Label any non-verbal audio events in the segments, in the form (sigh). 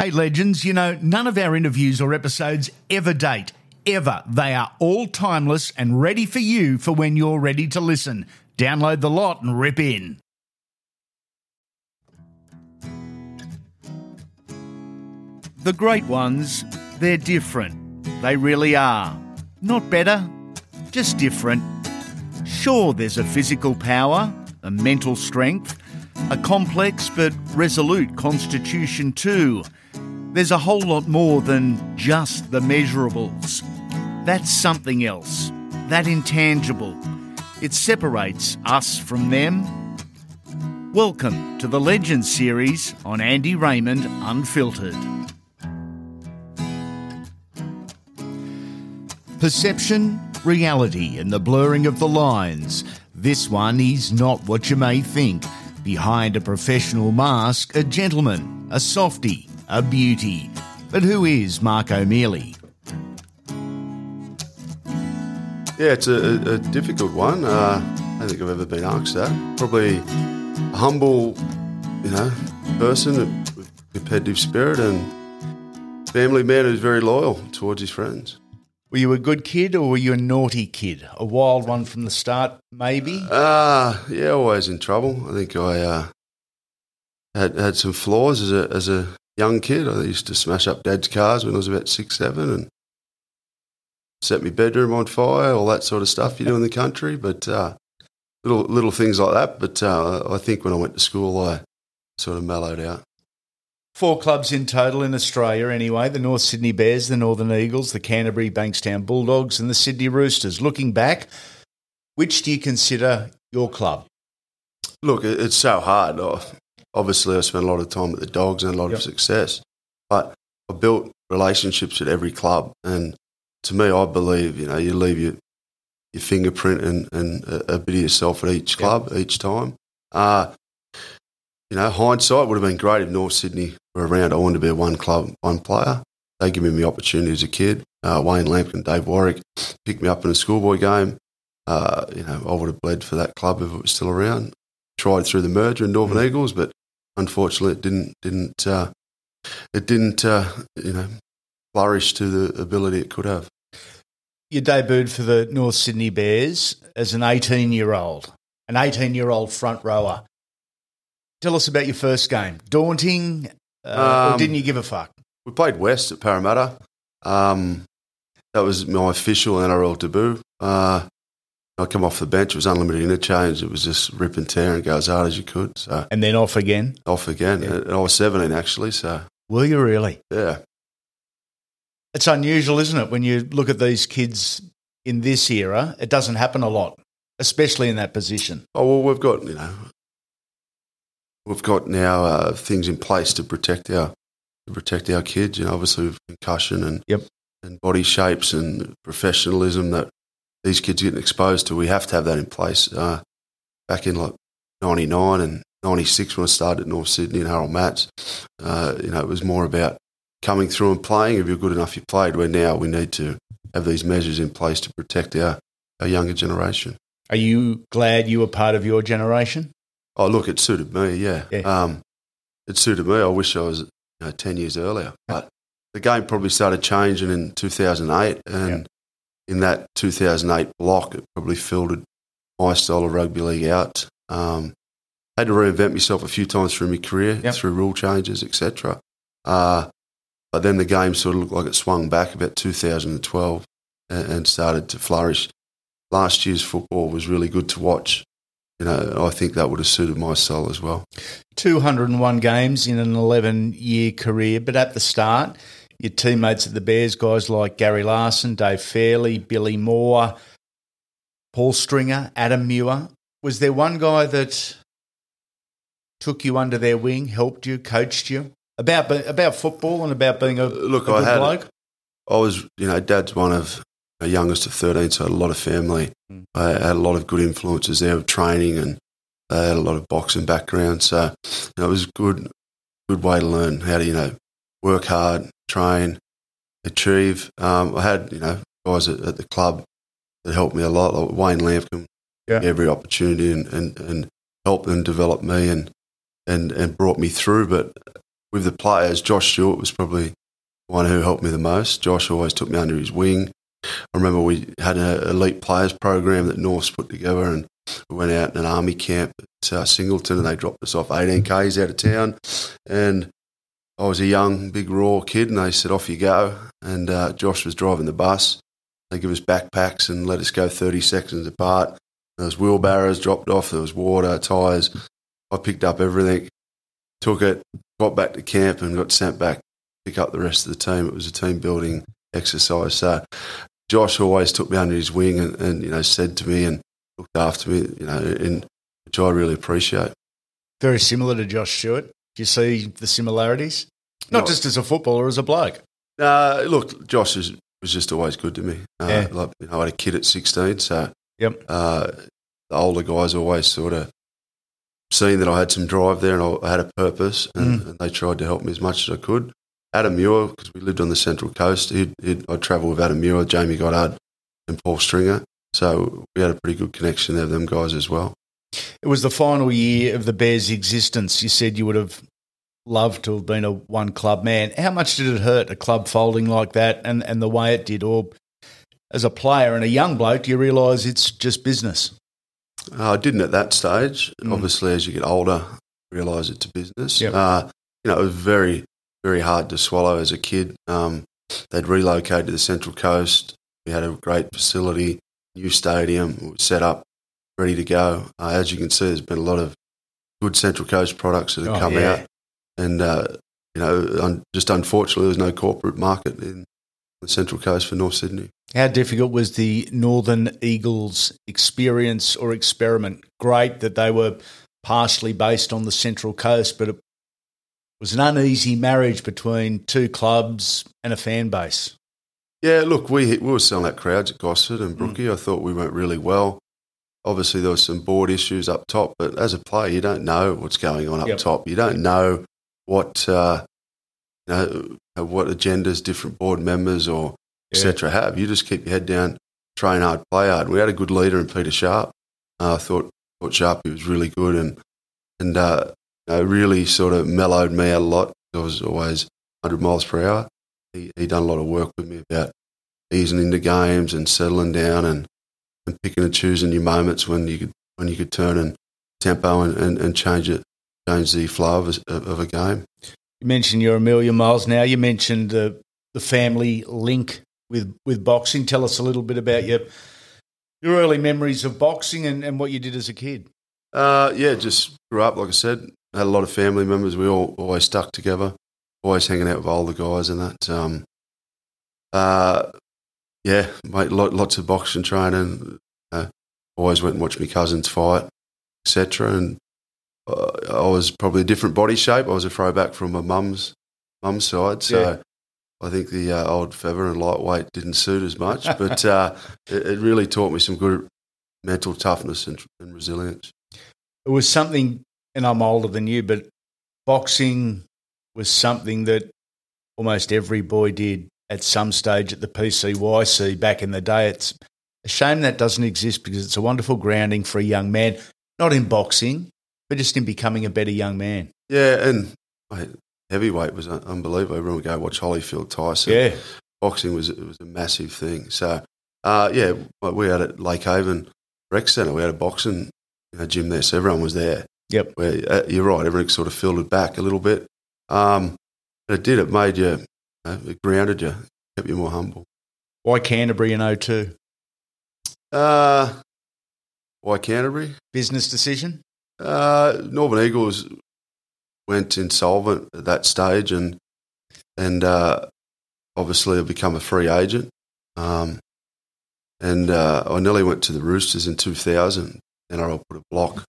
Hey, legends, you know, none of our interviews or episodes ever date. Ever. They are all timeless and ready for you for when you're ready to listen. Download the lot and rip in. The great ones, they're different. They really are. Not better, just different. Sure, there's a physical power, a mental strength, a complex but resolute constitution, too. There's a whole lot more than just the measurables. That's something else, that intangible. It separates us from them. Welcome to the Legends series on Andy Raymond Unfiltered. Perception, reality, and the blurring of the lines. This one is not what you may think. Behind a professional mask, a gentleman, a softy, a beauty. But who is Mark O'Meley? Yeah, it's a, a difficult one. Uh, I don't think I've ever been asked that. Probably a humble, you know, person with competitive spirit and family man who's very loyal towards his friends. Were you a good kid or were you a naughty kid? A wild one from the start, maybe? Uh, yeah, always in trouble. I think I uh, had had some flaws as a as a young kid. I used to smash up dad's cars when I was about six, seven, and set my bedroom on fire, all that sort of stuff you do in the country. But uh, little little things like that. But uh, I think when I went to school, I sort of mellowed out. Four clubs in total in Australia, anyway the North Sydney Bears, the Northern Eagles, the Canterbury Bankstown Bulldogs, and the Sydney Roosters. Looking back, which do you consider your club? Look, it's so hard. Obviously, I spent a lot of time at the Dogs and a lot yep. of success, but I built relationships at every club. And to me, I believe you know you leave your your fingerprint and, and a, a bit of yourself at each club yep. each time. Uh, you know, hindsight would have been great if North Sydney were around. I wanted to be a one club, one player. They gave me the opportunity as a kid. Uh, Wayne Lampkin, Dave Warwick picked me up in a schoolboy game. Uh, you know, I would have bled for that club if it was still around. Tried through the merger in Northern mm. Eagles, but unfortunately, it didn't didn't uh, it didn't uh, you know flourish to the ability it could have. You debuted for the North Sydney Bears as an 18 year old, an 18 year old front rower. Tell us about your first game. Daunting, uh, um, or didn't you give a fuck? We played West at Parramatta. Um, that was my official NRL debut. Uh, I come off the bench. It was unlimited interchange. It was just rip and tear and go as hard as you could. So and then off again. Off again. Yeah. And I was seventeen actually. So were you really? Yeah. It's unusual, isn't it, when you look at these kids in this era? It doesn't happen a lot, especially in that position. Oh well, we've got you know we've got now uh, things in place to protect our to protect our kids. You know, obviously with concussion and yep. and body shapes and professionalism that these kids getting exposed to. We have to have that in place. Uh, back in like '99 and '96 when I started at North Sydney and Harold Matts, uh, you know, it was more about coming through and playing. If you're good enough, you played. Where now we need to have these measures in place to protect our, our younger generation. Are you glad you were part of your generation? Oh, look, it suited me. Yeah, yeah. Um, it suited me. I wish I was you know, ten years earlier, but the game probably started changing in 2008, and in that 2008 block, it probably filtered my style of rugby league out. Um, had to reinvent myself a few times through my career, yep. through rule changes, etc. Uh, but then the game sort of looked like it swung back about 2012 and, and started to flourish. Last year's football was really good to watch. You know, I think that would have suited my style as well. 201 games in an 11 year career, but at the start, your teammates at the Bears, guys like Gary Larson, Dave Fairleigh, Billy Moore, Paul Stringer, Adam Muir. Was there one guy that took you under their wing, helped you, coached you about about football and about being a look? A I had, bloke? I was, you know, Dad's one of the youngest of thirteen, so a lot of family. Mm. I had a lot of good influences there of training, and they had a lot of boxing background. So you know, it was a good, good way to learn how to, you know, work hard, train, achieve. Um, I had, you know, guys at, at, the club that helped me a lot, like Wayne Lampkin, yeah. every opportunity and, and, and helped and developed me and, and, and brought me through. But with the players, Josh Stewart was probably one who helped me the most. Josh always took me under his wing. I remember we had an elite players program that Norths put together, and we went out in an army camp at uh, Singleton, and they dropped us off 18 k's out of town. And I was a young, big, raw kid, and they said, "Off you go." And uh, Josh was driving the bus. They give us backpacks and let us go 30 seconds apart. There was wheelbarrows dropped off. There was water, tyres. I picked up everything, took it, got back to camp, and got sent back to pick up the rest of the team. It was a team building exercise. So Josh always took me under his wing and, and you know said to me and looked after me, you know, in, which I really appreciate. Very similar to Josh Stewart. Do you see the similarities? Not, Not just as a footballer, as a bloke. Uh, look, Josh is, was just always good to me. Uh, yeah. like, you know, I had a kid at 16, so yep. Uh, the older guys always sort of seen that I had some drive there and I had a purpose, and, mm. and they tried to help me as much as I could. Adam Muir, because we lived on the Central Coast, he'd, he'd, I'd travel with Adam Muir, Jamie Goddard, and Paul Stringer. So we had a pretty good connection there with them guys as well. It was the final year of the Bears' existence. You said you would have loved to have been a one club man. How much did it hurt a club folding like that and, and the way it did? Or as a player and a young bloke, do you realise it's just business? Uh, I didn't at that stage. Mm. Obviously, as you get older, realise it's a business. Yep. Uh, you know, it was very, very hard to swallow as a kid. Um, they'd relocated to the Central Coast. We had a great facility, new stadium, it was set up, ready to go. Uh, as you can see, there's been a lot of good Central Coast products that have oh, come yeah. out. And, uh, you know, un- just unfortunately, there's no corporate market in the Central Coast for North Sydney. How difficult was the Northern Eagles experience or experiment? Great that they were partially based on the Central Coast, but it was an uneasy marriage between two clubs and a fan base. Yeah, look, we, we were selling out crowds at Gosford and Brookie. Mm. I thought we went really well. Obviously, there was some board issues up top, but as a player, you don't know what's going on up yep. top. You don't know what uh, you know, what agendas different board members or yeah. etc. have. You just keep your head down, train hard, play hard. We had a good leader in Peter Sharp. Uh, I thought thought Sharpie was really good and and uh, you know, really sort of mellowed me out a lot. I was always 100 miles per hour. He he done a lot of work with me about easing into games and settling down and, and picking and choosing your moments when you could when you could turn and tempo and, and, and change it change the flow of a, of a game. You mentioned you're a million miles now. You mentioned the the family link with with boxing. Tell us a little bit about your your early memories of boxing and, and what you did as a kid. Uh, yeah, just grew up like I said. Had a lot of family members. We all always stuck together. Always hanging out with older guys and that. Um, uh, yeah, mate, lots of boxing training. Uh, always went and watched my cousins fight, etc. And uh, I was probably a different body shape. I was a throwback from my mum's mum's side, so yeah. I think the uh, old feather and lightweight didn't suit as much. (laughs) But uh, it, it, really taught me some good mental toughness and, and resilience. It was something, and I'm older than you, but boxing was something that almost every boy did at some stage at the PCYC back in the day. It's a shame that doesn't exist because it's a wonderful grounding for a young man, not in boxing, but just in becoming a better young man. Yeah, and mate, heavyweight was unbelievable. Everyone would go watch Holyfield Tyson. Yeah, boxing was it was a massive thing. So, uh, yeah, we had at Lake Haven Rec Centre. We had a boxing you know, gym there, so everyone was there. Yep. Where, uh, you're right. everyone sort of filled it back a little bit. Um, it did. It made you, it grounded you, kept you more humble. Why Canterbury in 02? Uh, why Canterbury? Business decision? Uh, Northern Eagles went insolvent at that stage, and and uh, obviously I've become a free agent. Um, and uh, I nearly went to the Roosters in 2000, and I put a block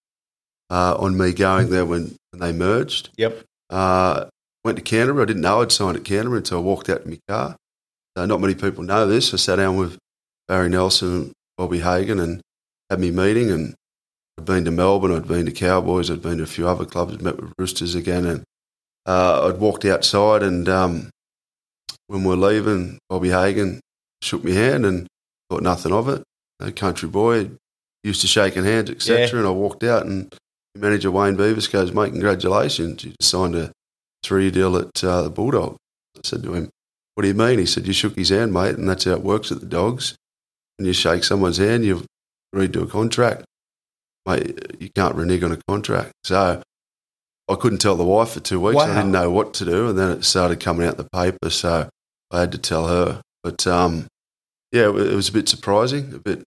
uh, on me going there when, when they merged. Yep. Uh, went to Canterbury. I didn't know I'd signed at Canterbury until I walked out to my car. So not many people know this. I sat down with Barry Nelson Bobby Hagan and had me meeting and I'd been to Melbourne, I'd been to Cowboys, I'd been to a few other clubs, met with Roosters again, and uh, I'd walked outside, and um, when we're leaving, Bobby Hagan shook my hand and thought nothing of it. A country boy, used to shaking hands, etc. Yeah. And I walked out, and manager Wayne Beavis goes, "Mate, congratulations! You just signed a three deal at uh, the Bulldog. I said to him, "What do you mean?" He said, "You shook his hand, mate, and that's how it works at the Dogs. When you shake someone's hand, you've agreed to a contract, mate. You can't renege on a contract." So I couldn't tell the wife for two weeks. Wow. I didn't know what to do, and then it started coming out the paper, so I had to tell her. But um, yeah, it was a bit surprising. A bit,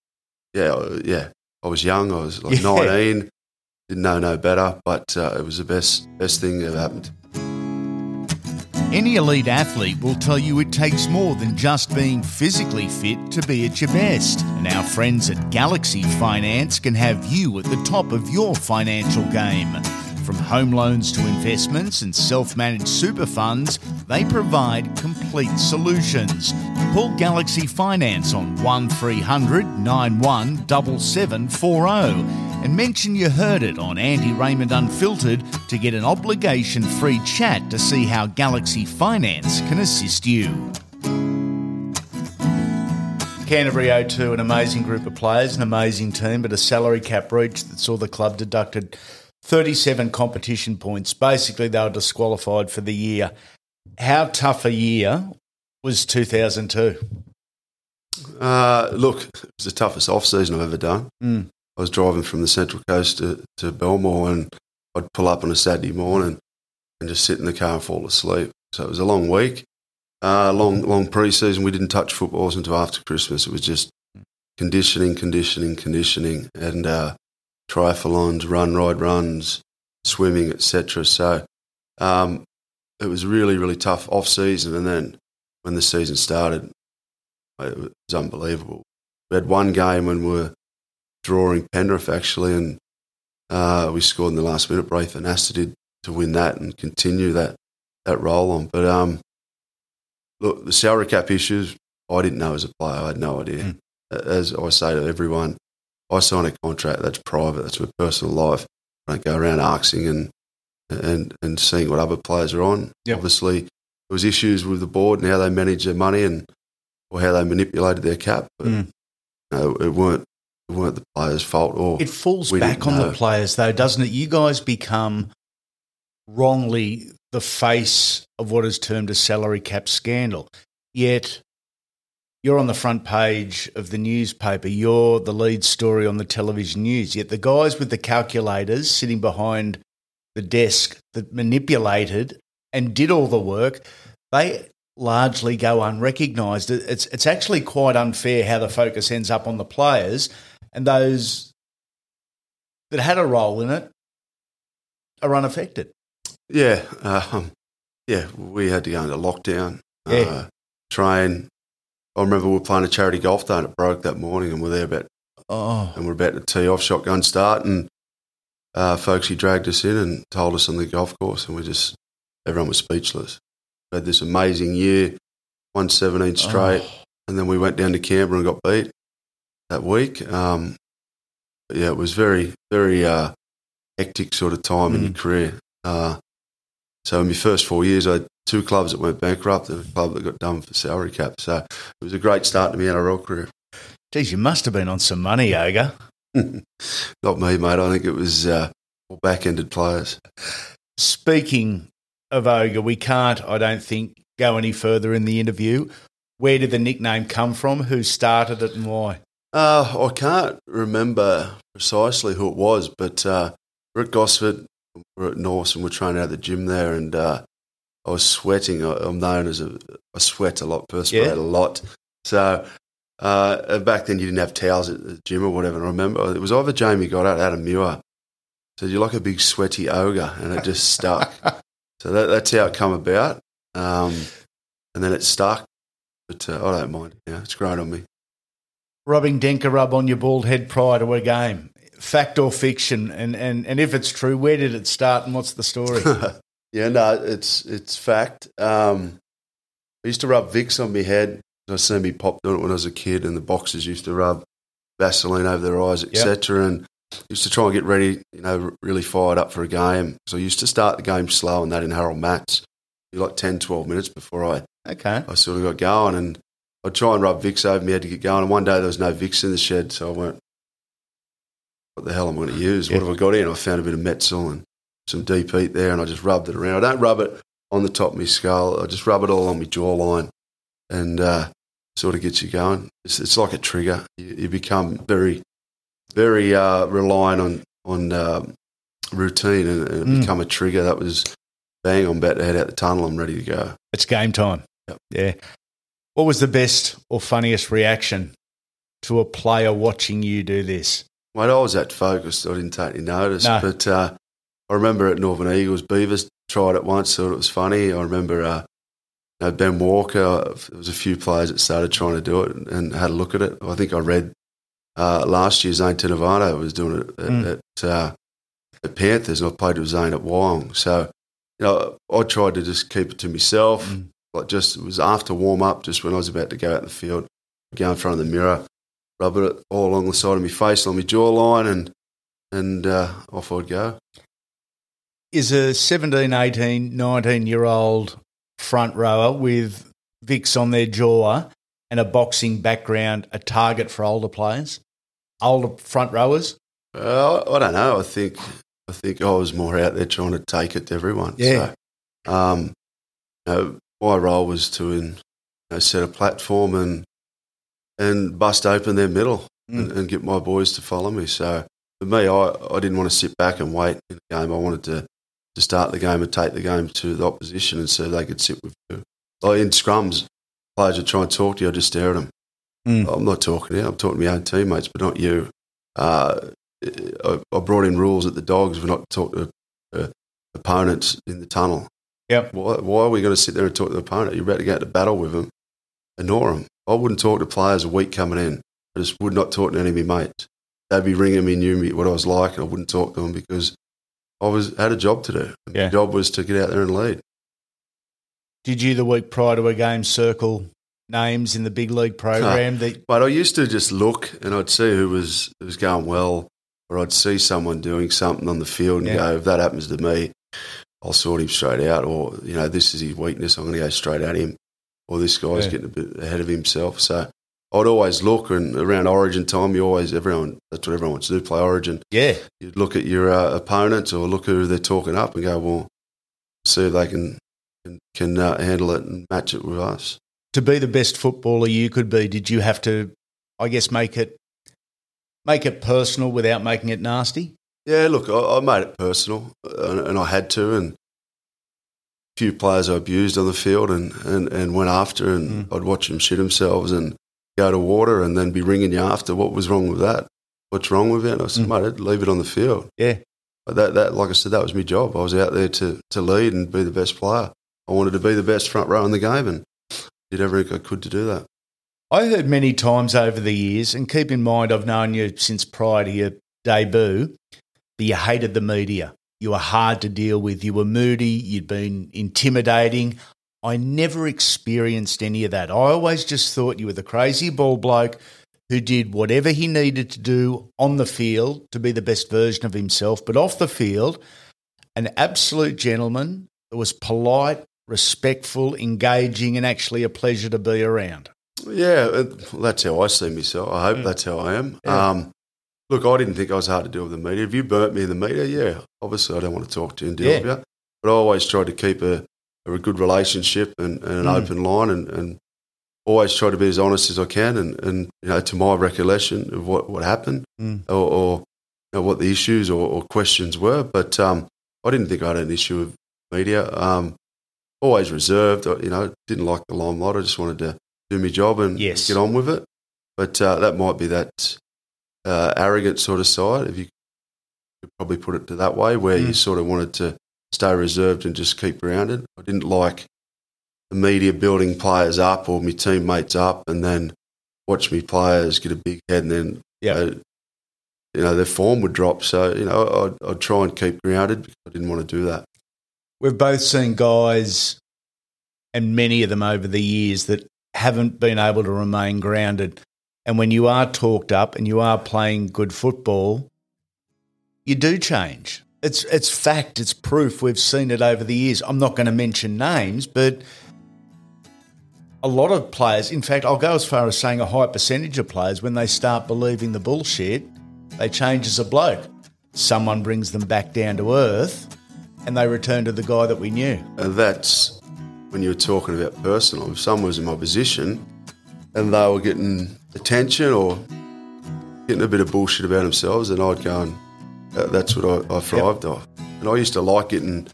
yeah, uh, yeah. I was young. I was like (laughs) Yeah. nineteen. Didn't know no better, but uh, it was the best best thing that ever happened. Any elite athlete will tell you it takes more than just being physically fit to be at your best. And our friends at Galaxy Finance can have you at the top of your financial game. From home loans to investments and self managed super funds, they provide complete solutions. Call Galaxy Finance on 1300 91 7740 and mention you heard it on Andy Raymond Unfiltered to get an obligation free chat to see how Galaxy Finance can assist you. Canterbury 02, an amazing group of players, an amazing team, but a salary cap breach that saw the club deducted 37 competition points. Basically, they were disqualified for the year. How tough a year was 2002? Uh, look, it was the toughest off season I've ever done. Mm. I was driving from the Central Coast to, to Belmore, and I'd pull up on a Saturday morning and just sit in the car and fall asleep. So it was a long week, uh, long long pre-season. We didn't touch footballs until after Christmas. It was just conditioning, conditioning, conditioning, and uh, triathlons, run, ride, runs, swimming, etc. So um, it was really, really tough off season, and then when the season started, it was unbelievable. We had one game when we were drawing Penrith actually, and uh, we scored in the last minute. Braith Anasta did to win that and continue that that roll on. But um, look, the salary cap issues, I didn't know as a player. I had no idea. As I say to everyone, I sign a contract that's private. That's my personal life. I don't go around asking and and and seeing what other players are on. Yep. Obviously, there was issues with the board and how they manage their money and or how they manipulated their cap. But Mm. you know, it weren't it weren't the players' fault. Or It falls back on the players, though, doesn't it? You guys become wrongly the face of what is termed a salary cap scandal. Yet you're on the front page of the newspaper. You're the lead story on the television news. Yet the guys with the calculators sitting behind the desk that manipulated and did all the work, they largely go unrecognised. It's it's actually quite unfair how the focus ends up on the players and those that had a role in it are unaffected. yeah, um, yeah, we had to go into lockdown. Yeah. Uh, train. I remember we were playing a charity golf day and it broke that morning, and we're there about Oh, and we're about to tee off shotgun start, and uh, Folkesy dragged us in and told us on the golf course, and we just everyone was speechless. We had this amazing year, won seventeen straight, Oh. and then we went down to Canberra and got beat that week. Um, yeah, it was very very uh, hectic sort of time in your career. Uh, so in my first four years, I two clubs that went bankrupt and a club that got done for salary cap. So it was a great start to my NRL career. Geez, you must have been on some money, Ogre. (laughs) Not me, mate. I think it was uh, all back-ended players. Speaking of Ogre, we can't, I don't think, go any further in the interview. Where did the nickname come from? Who started it and why? Uh, I can't remember precisely who it was, but uh, we're at Gosford, we're at Norths, and we're training out at the gym there, and uh, I was sweating. I, I'm known as a I sweat a lot, perspirate Yeah. a lot. So uh, back then you didn't have towels at the gym or whatever. And I remember it was either Jamie got Goddard, Adam Muir. Said you're like a big sweaty ogre, and it just stuck. (laughs) so that, that's how it come about, um, and then it stuck. But uh, I don't mind. Yeah, it's grown on me. Rubbing Dencorub on your bald head prior to a game. Fact or fiction? And, and, and if it's true, where did it start and what's the story? (laughs) yeah, no, it's it's fact. Um, I used to rub Vicks on my head. I seen me pop doing it when I was a kid, and the boxers used to rub Vaseline over their eyes, etc. And used to try and get ready, you know, really fired up for a game. So I used to start the game slow and that in Harold Mats, like 10, 12 minutes before I, okay. I sort of got going. And I'd try and rub Vicks over me head to get going. And one day there was no Vicks in the shed, so I went, what the hell am I going to use? What have I got in? I found a bit of Metsal and some deep heat there, and I just rubbed it around. I don't rub it on the top of my skull. I just rub it all on my jawline, and uh, sort of gets you going. It's, it's like a trigger. You, you become very, very uh, reliant on on um, routine, and, and Mm. become a trigger. That was bang. I'm about to head out the tunnel. I'm ready to go. It's game time. Yep. Yeah. What was the best or funniest reaction to a player watching you do this? Mate, I was that focused. I didn't take any notice. No. But uh, I remember at Northern Eagles, Beavers tried it once, thought it was funny. I remember uh, you know, Ben Walker. There was a few players that started trying to do it and, and had a look at it. I think I read uh, last year Zane Tetevano was doing it at, Mm. at, uh, at Panthers, and I played with Zane at Wyong. So you know, I tried to just keep it to myself. Mm. Like just it was after warm up, just when I was about to go out in the field, go in front of the mirror, rub it all along the side of my face, on my jawline, and and uh, off I'd go. Is a 17, 18, 19 year old front rower with Vicks on their jaw and a boxing background a target for older players? Older front rowers? Uh, I don't know. I think I think I was more out there trying to take it to everyone. Yeah. So, um, you know, my role was to in, you know, set a platform and and bust open their middle and, Mm. and get my boys to follow me. So for me, I, I didn't want to sit back and wait in the game. I wanted to to start the game and take the game to the opposition, and so they could sit with you. Like in scrums, players would try and talk to you. I just stare at them. Mm. I'm not talking to you. I'm talking to my own teammates, but not you. Uh, I, I brought in rules at the Dogs. We're not talk to uh, opponents in the tunnel. Yep. Why, why are we going to sit there and talk to the opponent? You're about to go into battle with them. Ignore them. I wouldn't talk to players a week coming in. I just would not talk to any of my mates. They'd be ringing me, knew me what I was like, and I wouldn't talk to them because I was had a job to do. Yeah. The job was to get out there and lead. Did you the week prior to a game circle names in the big league program that But I used to just look and I'd see who was who was going well, or I'd see someone doing something on the field and Yeah. go, if that happens to me, I'll sort him straight out. Or you know, this is his weakness. I'm going to go straight at him. Or this guy's Yeah. getting a bit ahead of himself. So I'd always look, and around Origin time, you always everyone that's what everyone wants to do, play Origin. yeah You'd look at your uh, opponents or look who they're talking up and go, well, see if they can can, can uh, handle it and match it with us. to be the best footballer you could be, did you have to, I guess, make it make it personal without making it nasty? Yeah, look, I, I made it personal, and, and I had to, and a few players I abused on the field and, and, and went after, and I'd watch them shit themselves and go to water, and then be ringing you after. What was wrong with that? What's wrong with it? And I said, mm. mate, leave it on the field. Yeah, But that, that, like I said, that was my job. I was out there to, to lead and be the best player. I wanted to be the best front row in the game, and did everything I could to do that. I heard many times over the years, and keep in mind, I've known you since prior to your debut, that you hated the media. You were hard to deal with. You were moody. You'd been intimidating. I never experienced any of that. I always just thought you were the crazy ball bloke who did whatever he needed to do on the field to be the best version of himself, but off the field, an absolute gentleman that was polite, respectful, engaging, and actually a pleasure to be around. Yeah, that's how I see myself. I hope that's how I am. Yeah. Um, look, I didn't think I was hard to deal with the media. If you burnt me in the media, yeah, obviously I don't want to talk to you and deal Yeah. with you. But I always tried to keep a, a good relationship and, and an Mm. open line and, and always try to be as honest as I can. And, and you know, to my recollection of what, what happened Mm. or, or you know, what the issues or, or questions were. But um, I didn't think I had an issue with media. Um, always reserved. You know, didn't like the limelight. I just wanted to do my job and Yes. get on with it. But uh, that might be that uh, arrogant sort of side, if you could probably put it to that way, where you Mm. sort of wanted to stay reserved and just keep grounded. I didn't like the media building players up or my teammates up and then watch me players get a big head and then Yeah. uh, you know their form would drop. So you know I'd, I'd try and keep grounded because I didn't want to do that. We've both seen guys, and many of them over the years, that haven't been able to remain grounded. And when you are talked up and you are playing good football, you do change. It's it's fact. It's proof. We've seen it over the years. I'm not going to mention names, but a lot of players. In fact, I'll go as far as saying a high percentage of players, when they start believing the bullshit, they change as a bloke. Someone brings them back down to earth, and they return to the guy that we knew. And that's when you were talking about personal. If someone was in my position and they were getting attention or getting a bit of bullshit about themselves, and I'd go and that's what I, I thrived yep. off. And I used to like getting,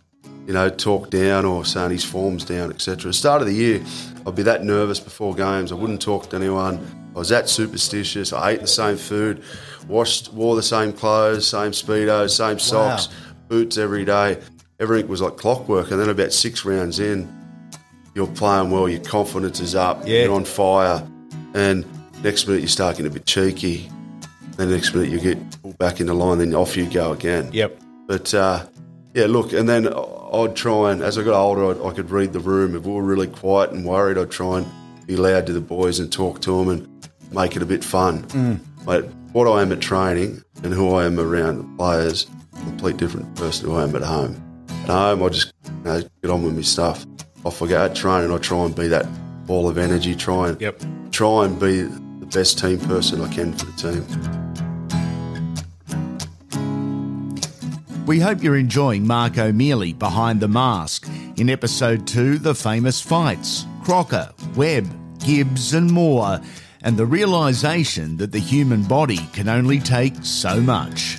you know, talked down or saying his form's down, etc. At the start of the year, I'd be that nervous before games. I wouldn't talk to anyone. I was that superstitious. I ate the same food, washed, wore the same clothes, same speedos, same socks, wow. boots every day. Everything was like clockwork. And then about six rounds in, you're playing well, your confidence is up, yeah. you're on fire, and next minute you start getting a bit cheeky. Then next minute you get pulled back in the line, then off you go again. Yep. But uh, yeah, look, and then I'd try and as I got older, I'd, I could read the room. If we were really quiet and worried, I'd try and be loud to the boys and talk to them and make it a bit fun. Mm. But what I am at training and who I am around the players, complete different person who I am at home. At home, I just you know, get on with my stuff. Off I go at training, I try and be that ball of energy. Try and yep. try and be the best team person I can for the team. We hope you're enjoying Mark O'Meley behind the mask in episode 2 The Famous Fights, Crocker, Webb, Gibbs, and more, and the realization that the human body can only take so much.